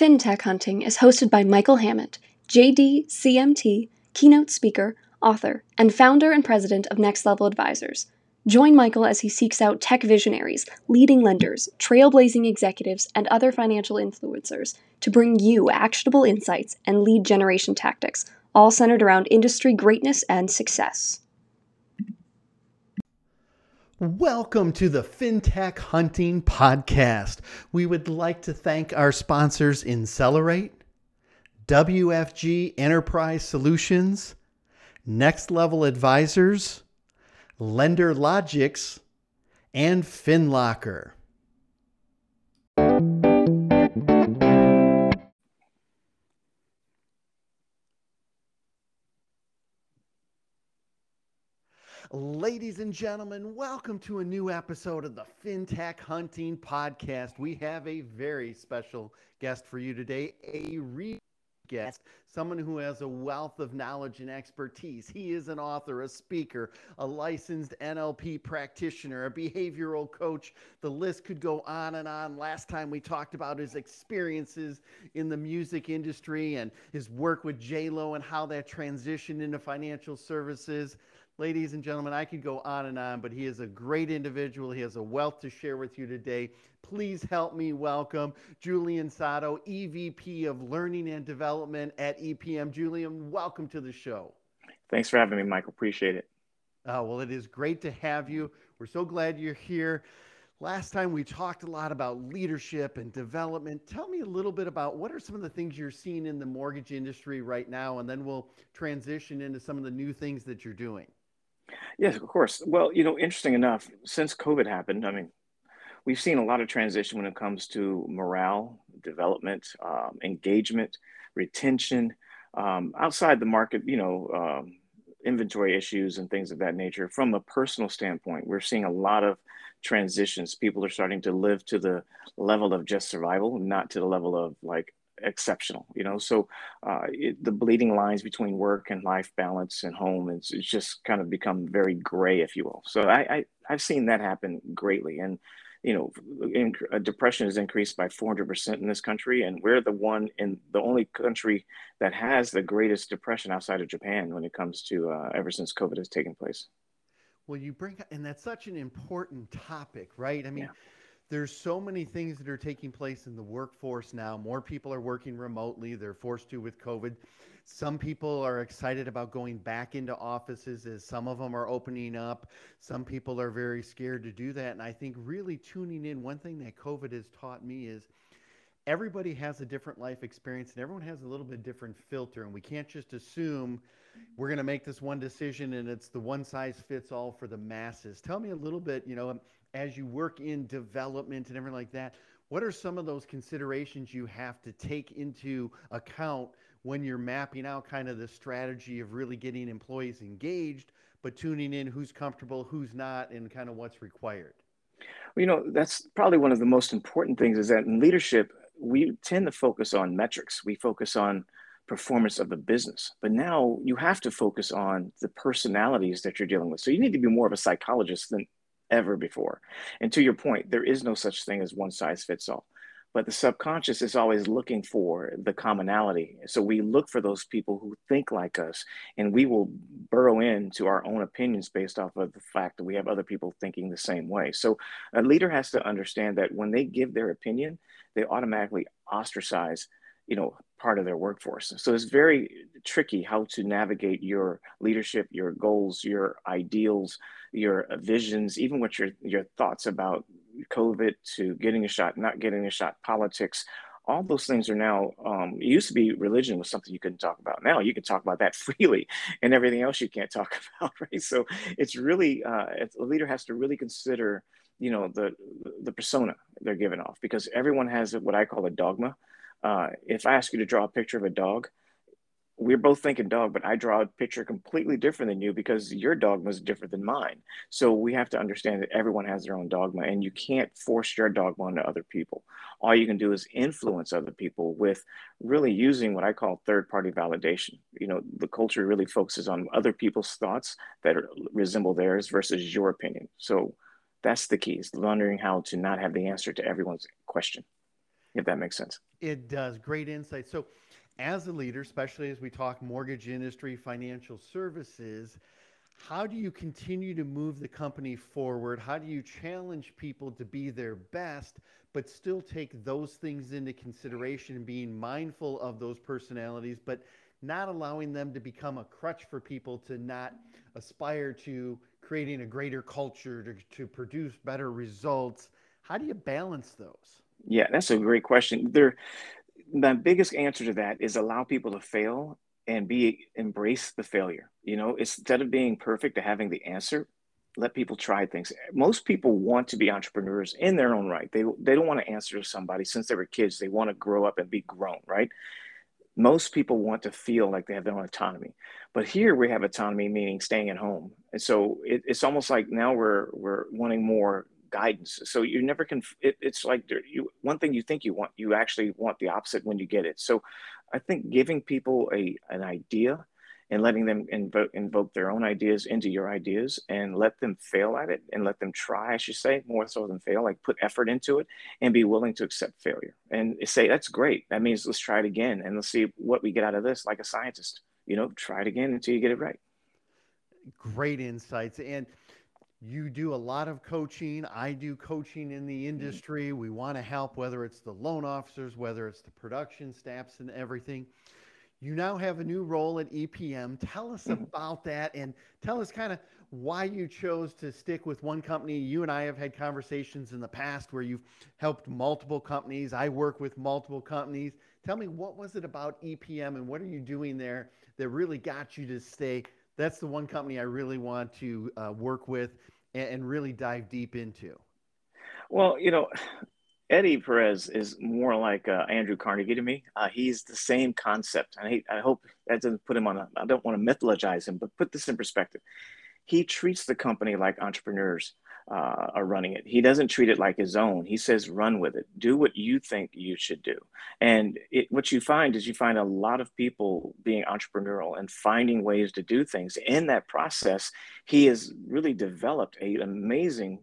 FinTech Hunting is hosted by Michael Hammett, JD, CMT, keynote speaker, author, and founder and president of Next Level Advisors. Join Michael as he seeks out tech visionaries, leading lenders, trailblazing executives, and other financial influencers to bring you actionable insights and lead generation tactics, all centered around industry greatness and success. Welcome to the FinTech Hunting Podcast. We would like to thank our sponsors Insellerate, WFG Enterprise Solutions, Next Level Advisors, LenderLogix, and FinLocker. Ladies and gentlemen, welcome to a new episode of the FinTech Hunting Podcast. We have a very special guest for you today, a re guest, someone who has a wealth of knowledge and expertise. He is an author, a speaker, a licensed NLP practitioner, a behavioral coach. The list could go on and on. Last time we talked about his experiences in the music industry and his work with J-Lo and how that transitioned into financial services. Ladies and gentlemen, I could go on and on, but he is a great individual. He has a wealth to share with you today. Please help me welcome Julian Sato, EVP of Learning and Development at EPM. Julian, welcome to the show. Thanks for having me, Michael. Appreciate it. Oh, well, it is great to have you. We're so glad you're here. Last time we talked a lot about leadership and development. Tell me a little bit about what are some of the things you're seeing in the mortgage industry right now, and then we'll transition into some of the new things that you're doing. Yes, of course. Well, you know, interesting enough, since COVID happened, I mean, we've seen a lot of transition when it comes to morale, development, um, engagement, retention. Um, outside the market, you know, um, inventory issues and things of that nature. From a personal standpoint, we're seeing a lot of transitions. People are starting to live to the level of just survival, not to the level of like exceptional you know? So uh, it, the bleeding lines between work and life balance and home it's, it's just kind of become very gray if you will. So I, I i've seen that happen greatly. And you know in, uh, depression has increased by 400% in this country and we're the one in the only country that has the greatest depression outside of japan when it comes to uh, ever since covid has taken place. Well you bring and that's such an important topic right? I mean yeah there's so many things that are taking place in the workforce now. More people are working remotely. They're forced to with COVID. Some people are excited about going back into offices as some of them are opening up. Some people are very scared to do that. And I think really tuning in, one thing that COVID has taught me is everybody has a different life experience and everyone has a little bit different filter. And we can't just assume we're going to make this one decision and it's the one size fits all for the masses. Tell me a little bit, you know, as you work in development and everything like that, what are some of those considerations you have to take into account when you're mapping out kind of the strategy of really getting employees engaged, but tuning in who's comfortable, who's not, and kind of what's required? Well, you know, that's probably one of the most important things is that in leadership, we tend to focus on metrics. We focus on performance of the business. But now you have to focus on the personalities that you're dealing with. So you need to be more of a psychologist than ever before. And to your point, there is no such thing as one size fits all. But the subconscious is always looking for the commonality. So we look for those people who think like us, and we will burrow into our own opinions based off of the fact that we have other people thinking the same way. So a leader has to understand that when they give their opinion, they automatically ostracize you know part of their workforce. So it's very tricky how to navigate your leadership your goals your ideals your visions even what your your thoughts about covid to getting a shot not getting a shot politics. All those things are now um, it used to be religion was something you couldn't talk about. Now you can talk about that freely and everything else you can't talk about right? So it's really uh, a leader has to really consider you know the the persona they're giving off because everyone has what i call a dogma uh, if I ask you to draw a picture of a dog, we're both thinking dog, but I draw a picture completely different than you because your dogma is different than mine. So we have to understand that everyone has their own dogma and you can't force your dogma onto other people. All you can do is influence other people with really using what I call third party validation. You know, the culture really focuses on other people's thoughts that are, resemble theirs versus your opinion. So that's the key is learning how to not have the answer to everyone's question. If that makes sense. It does. Great insight. So, as a leader, especially as we talk mortgage industry, financial services, how do you continue to move the company forward? How do you challenge people to be their best, but still take those things into consideration being mindful of those personalities, but not allowing them to become a crutch for people to not aspire to creating a greater culture, to, to produce better results? How do you balance those? Yeah, that's a great question. There, my biggest answer to that is allow people to fail and be embrace the failure. You know, instead of being perfect to having the answer, let people try things. Most people want to be entrepreneurs in their own right. They they don't want to answer to somebody since they were kids. They want to grow up and be grown, right? Most people want to feel like they have their own autonomy, but here we have autonomy, meaning staying at home. And so it, it's almost like now we're we're wanting more guidance. So you never can. It, it's like you one thing you think you want, you actually want the opposite when you get it. So I think giving people a an idea and letting them invoke, invoke their own ideas into your ideas and let them fail at it and let them try, I should say, more so than fail, like put effort into it and be willing to accept failure and say, that's great. That means let's try it again and let's see what we get out of this, like a scientist. You know, try it again until you get it right. Great insights. And you do a lot of coaching. I do coaching in the mm-hmm. industry. We want to help, whether it's the loan officers, whether it's the production staffs, and everything. You now have a new role at EPM. Tell us mm-hmm. about that and tell us kind of why you chose to stick with one company. You and I have had conversations in the past where you've helped multiple companies. I work with multiple companies. Tell me, what was it about EPM and what are you doing there that really got you to stay that's the one company I really want to uh, work with and, and, really dive deep into. Well, you know, Eddie Perez is more like uh, Andrew Carnegie to me. Uh, he's the same concept. I, I hope that doesn't put him on. A, I don't want to mythologize him, but put this in perspective. He treats the company like entrepreneurs uh, are running it. He doesn't treat it like his own. He says, run with it. Do what you think you should do. And it, what you find is you find a lot of people being entrepreneurial and finding ways to do things. In that process, he has really developed an amazing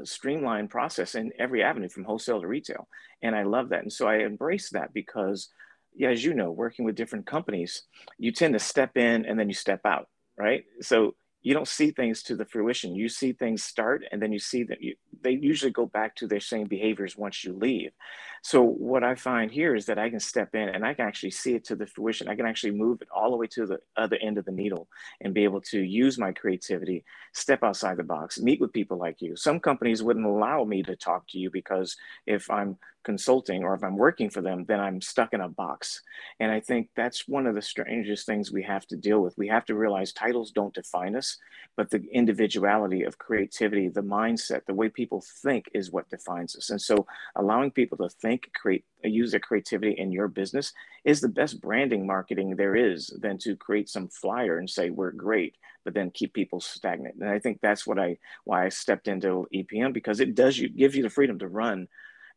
uh, streamlined process in every avenue from wholesale to retail. And I love that. And so I embrace that because, yeah, as you know, working with different companies, you tend to step in and then you step out, right? So you don't see things to the fruition. You see things start, and then you see that you, they usually go back to their same behaviors once you leave. So what I find here is that I can step in and I can actually see it to the fruition. I can actually move it all the way to the other end of the needle and be able to use my creativity, step outside the box, meet with people like you. Some companies wouldn't allow me to talk to you because if I'm consulting or if I'm working for them, then I'm stuck in a box. And I think that's one of the strangest things we have to deal with. We have to realize titles don't define us, but the individuality of creativity, the mindset, the way people think is what defines us. And so allowing people to think, create, use their creativity in your business is the best branding marketing there is than to create some flyer and say we're great but then keep people stagnant and i think that's what i why i stepped into epm because it does you gives you the freedom to run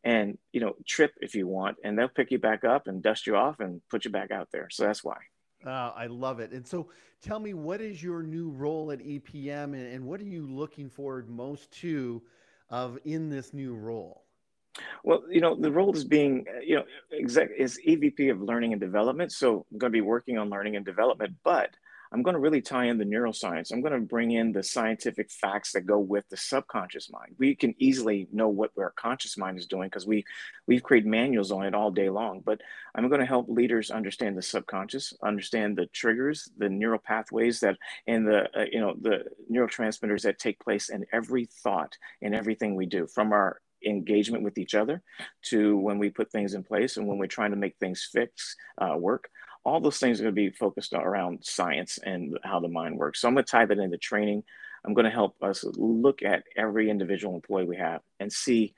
and you know trip if you want and they'll pick you back up and dust you off and put you back out there so that's why uh, I love it. And so tell me, what is your new role at EPM and, and what are you looking forward most to of in this new role? Well, you know, the role is being, you know, exec is EVP of learning and development. So I'm going to be working on learning and development, but I'm going to really tie in the neuroscience. I'm going to bring in the scientific facts that go with the subconscious mind. We can easily know what our conscious mind is doing because we we've created manuals on it all day long. But I'm going to help leaders understand the subconscious, understand the triggers, the neural pathways that, and the uh, you know the neurotransmitters that take place in every thought and everything we do, from our engagement with each other to when we put things in place and when we're trying to make things fix uh, work all those things are going to be focused around science and how the mind works. So I'm going to tie that into training. I'm going to help us look at every individual employee we have and see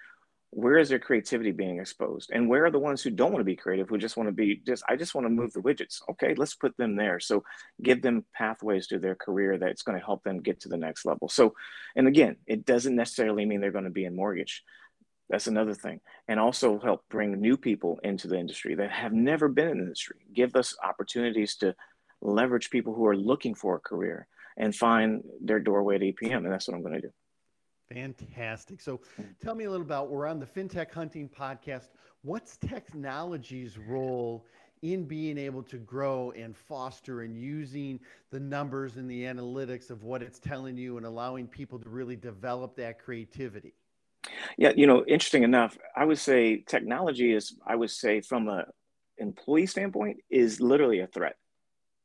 where is their creativity being exposed and where are the ones who don't want to be creative who just want to be just i just want to move the widgets okay let's put them there so give them pathways to their career that's going to help them get to the next level so and again it doesn't necessarily mean they're going to be in mortgage that's another thing. And also help bring new people into the industry that have never been in the industry. Give us opportunities to leverage people who are looking for a career and find their doorway at EPM. And that's what I'm going to do. Fantastic. So mm. tell me a little about we're on the FinTech Hunting podcast. What's technology's role in being able to grow and foster and using the numbers and the analytics of what it's telling you and allowing people to really develop that creativity? Yeah, you know, interesting enough, I would say technology is, I would say, from a employee standpoint, is literally a threat.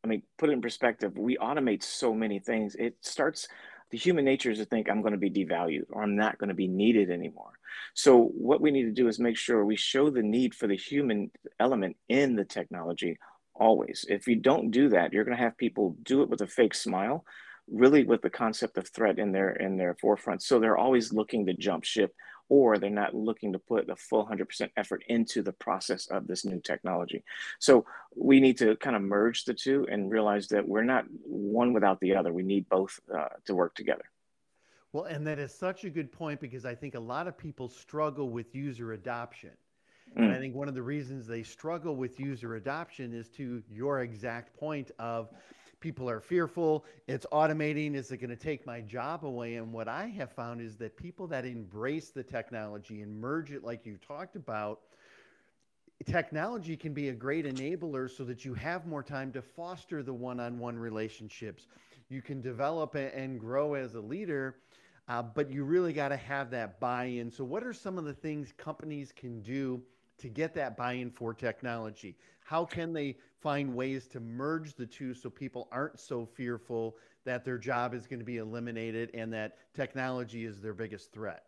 I mean, put it in perspective, we automate so many things. It starts the human nature is to think I'm going to be devalued or I'm not going to be needed anymore. So what we need to do is make sure we show the need for the human element in the technology always. If you don't do that, you're going to have people do it with a fake smile, really with the concept of threat in their in their forefront. So they're always looking to jump ship or they're not looking to put the full 100% effort into the process of this new technology. So we need to kind of merge the two and realize that we're not one without the other. We need both uh, to work together. Well, and that is such a good point because I think a lot of people struggle with user adoption. Mm. And I think one of the reasons they struggle with user adoption is to your exact point of people are fearful. It's automating. Is it going to take my job away? And what I have found is that people that embrace the technology and merge it, like you talked about, technology can be a great enabler so that you have more time to foster the one on one relationships. You can develop and grow as a leader. Uh, but you really got to have that buy-in. So, what are some of the things companies can do to get that buy-in for technology? How can they find ways to merge the two so people aren't so fearful that their job is going to be eliminated and that technology is their biggest threat?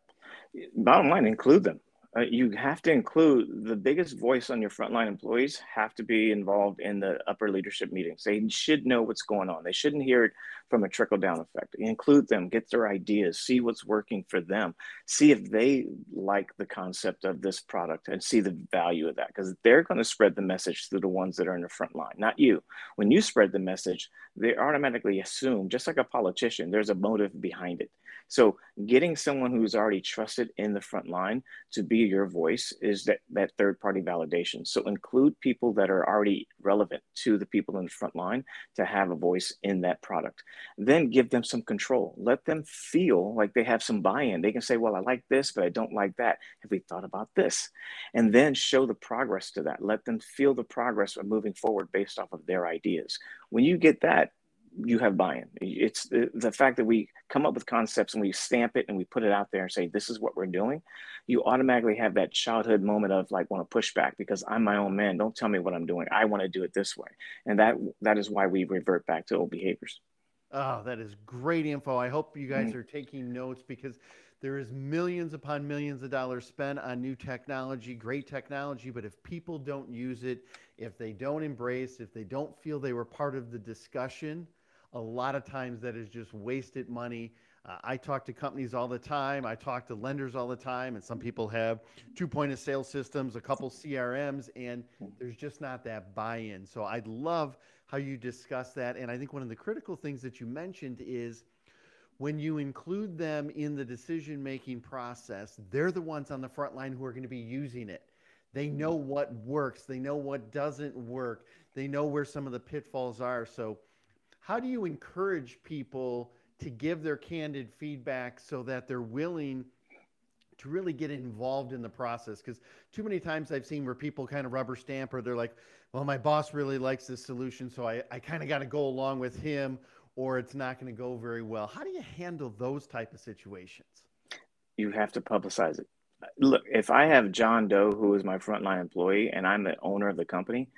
Bottom line, include them uh, you have to include the biggest voice on your frontline employees have to be involved in the upper leadership meetings. They should know what's going on. They shouldn't hear it from a trickle down effect. Include them, get their ideas, see what's working for them, see if they like the concept of this product and see the value of that because they're going to spread the message to the ones that are in the front line, not you. When you spread the message, they automatically assume, just like a politician, there's a motive behind it. So getting someone who's already trusted in the front line to be your voice is that, that third party validation. So include people that are already relevant to the people in the front line to have a voice in that product. Then give them some control. Let them feel like they have some buy-in. They can say, well, I like this, but I don't like that. Have we thought about this? And then show the progress to that. Let them feel the progress of moving forward based off of their ideas. When you get that, you have buy-in. It's the, the fact that we come up with concepts and we stamp it and we put it out there and say, this is what we're doing. You automatically have that childhood moment of like, want to push back because I'm my own man. Don't tell me what I'm doing. I want to do it this way. And that, that is why we revert back to old behaviors. Oh, that is great info. I hope you guys mm-hmm. are taking notes because there is millions upon millions of dollars spent on new technology, great technology, but if people don't use it, if they don't embrace, if they don't feel they were part of the discussion, a lot of times that is just wasted money. Uh, I talk to companies all the time. I talk to lenders all the time, and some people have two point of sale systems, a couple CRMs, and there's just not that buy in. So I'd love how you discuss that. And I think one of the critical things that you mentioned is when you include them in the decision making process, they're the ones on the front line who are going to be using it. They know what works, they know what doesn't work, they know where some of the pitfalls are. So how do you encourage people to give their candid feedback so that they're willing to really get involved in the process? Because too many times i've seen where people kind of rubber stamp or they're like well my boss really likes this solution so i, I kind of got to go along with him or it's not going to go very well. How do you handle those type of situations? You have to publicize it. Look if i have john doe who is my frontline employee and i'm the owner of the company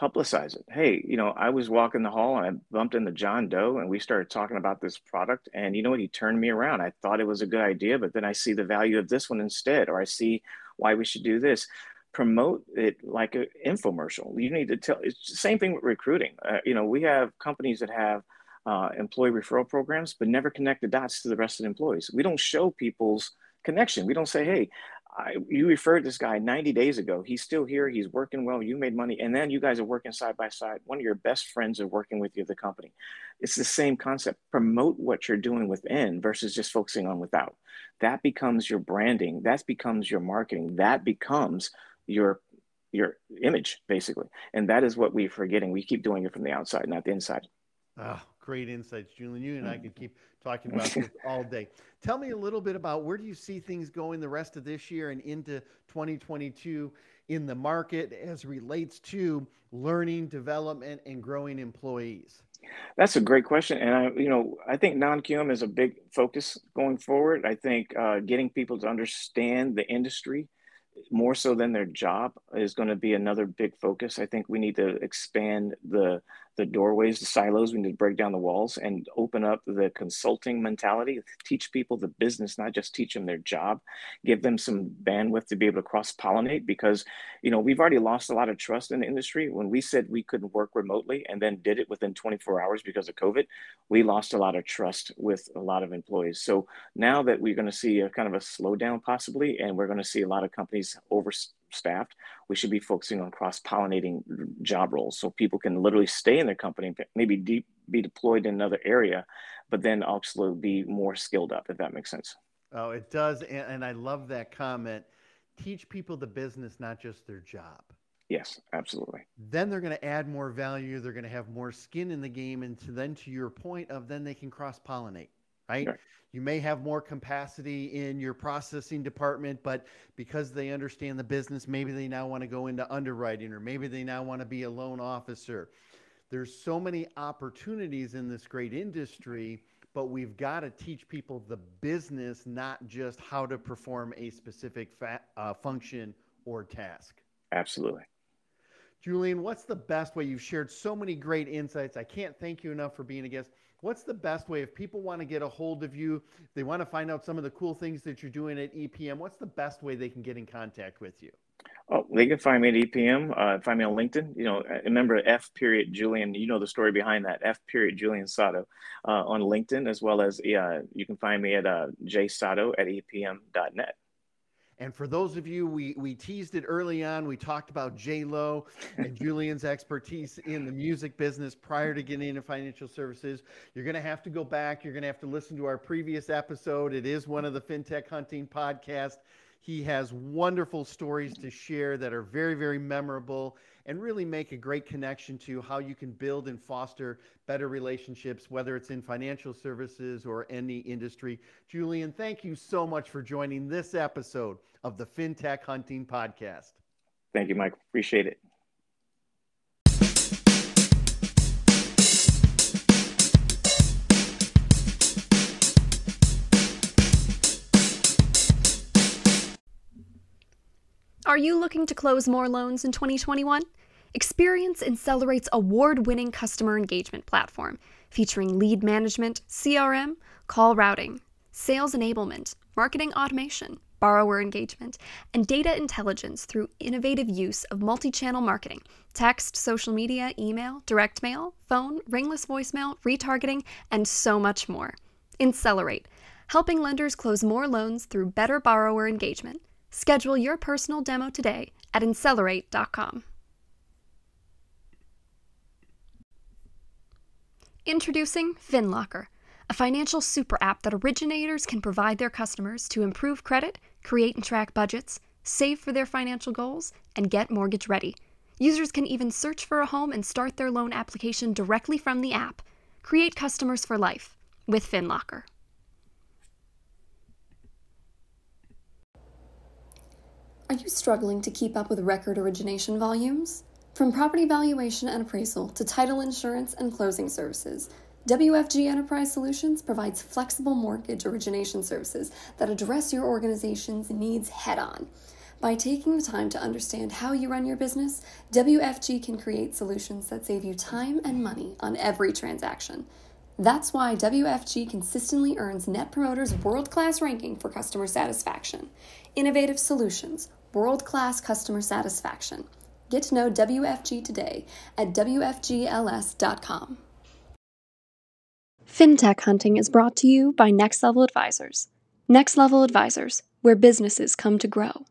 publicize it. Hey, you know, I was walking the hall and I bumped into John Doe and we started talking about this product. And you know what? He turned me around. I thought it was a good idea, but then I see the value of this one instead, or I see why we should do this. Promote it like an infomercial. You need to tell. It's the same thing with recruiting. Uh, you know, we have companies that have uh, employee referral programs, but never connect the dots to the rest of the employees. We don't show people's connection. We don't say, hey, I, you referred this guy 90 days ago. He's still here. He's working well. You made money. And then you guys are working side by side. One of your best friends are working with you at the company. It's the same concept. Promote what you're doing within versus just focusing on without. That becomes your branding. That becomes your marketing. That becomes your your image, basically. And that is what we're forgetting. We keep doing it from the outside, not the inside. Oh, great insights, Julian. You and I could keep talking about this all day. Tell me a little bit about where do you see things going the rest of this year and into 2022 in the market as relates to learning, development, and growing employees? That's a great question, and I, you know, I think non-QM is a big focus going forward. I think uh, getting people to understand the industry more so than their job is going to be another big focus. I think we need to expand the the doorways, the silos. We need to break down the walls and open up the consulting mentality. Teach people the business, not just teach them their job. Give them some bandwidth to be able to cross pollinate because, you know, we've already lost a lot of trust in the industry. When we said we couldn't work remotely and then did it within 24 hours because of COVID, we lost a lot of trust with a lot of employees. So now that we're going to see a kind of a slowdown possibly, and we're going to see a lot of companies over staffed, we should be focusing on cross pollinating job roles so people can literally stay in their company, maybe deep, be deployed in another area, but then also be more skilled up, if that makes sense. Oh, it does. And, and I love that comment. Teach people the business, not just their job. Yes, absolutely. Then they're going to add more value. They're going to have more skin in the game. And to then to your point of then they can cross pollinate, right? You may have more capacity in your processing department, but because they understand the business, maybe they now want to go into underwriting or maybe they now want to be a loan officer. There's so many opportunities in this great industry, but we've got to teach people the business, not just how to perform a specific fa- uh, function or task. Absolutely. Julian, what's the best way? You've shared so many great insights. I can't thank you enough for being a guest what's the best way if people want to get a hold of you they want to find out some of the cool things that you're doing at epm what's the best way they can get in contact with you? Oh they can find me at epm uh, find me on linkedin you know remember f period julian you know the story behind that f period julian sato uh, on linkedin as well as you can find me at uh, jsato at epm.net and for those of you, we, we teased it early on. We talked about J Lo and Julian's expertise in the music business prior to getting into financial services. You're going to have to go back. You're going to have to listen to our previous episode. It is one of the FinTech Hunting podcasts. He has wonderful stories to share that are very, very memorable and really make a great connection to how you can build and foster better relationships, whether it's in financial services or any industry. Julian, thank you so much for joining this episode of the FinTech Hunting Podcast. Thank you, Mike. Appreciate it. Are you looking to close more loans in 2021? Experience Insellerate's award winning customer engagement platform, featuring lead management, CRM, call routing, sales enablement, marketing automation, borrower engagement, and data intelligence through innovative use of multi channel marketing text, social media, email, direct mail, phone, ringless voicemail, retargeting, and so much more. Insellerate, helping lenders close more loans through better borrower engagement. Schedule your personal demo today at Insellerate.com. Introducing FinLocker, a financial super app that originators can provide their customers to improve credit, create and track budgets, save for their financial goals, and get mortgage ready. Users can even search for a home and start their loan application directly from the app. Create customers for life with FinLocker. Are you struggling to keep up with record origination volumes? From property valuation and appraisal to title insurance and closing services, WFG Enterprise Solutions provides flexible mortgage origination services that address your organization's needs head on. By taking the time to understand how you run your business, WFG can create solutions that save you time and money on every transaction. That's why WFG consistently earns Net Promoter's world class ranking for customer satisfaction. Innovative solutions, world class customer satisfaction. Get to know WFG today at WFGLS.com. FinTech Hunting is brought to you by Next Level Advisors. Next Level Advisors, where businesses come to grow.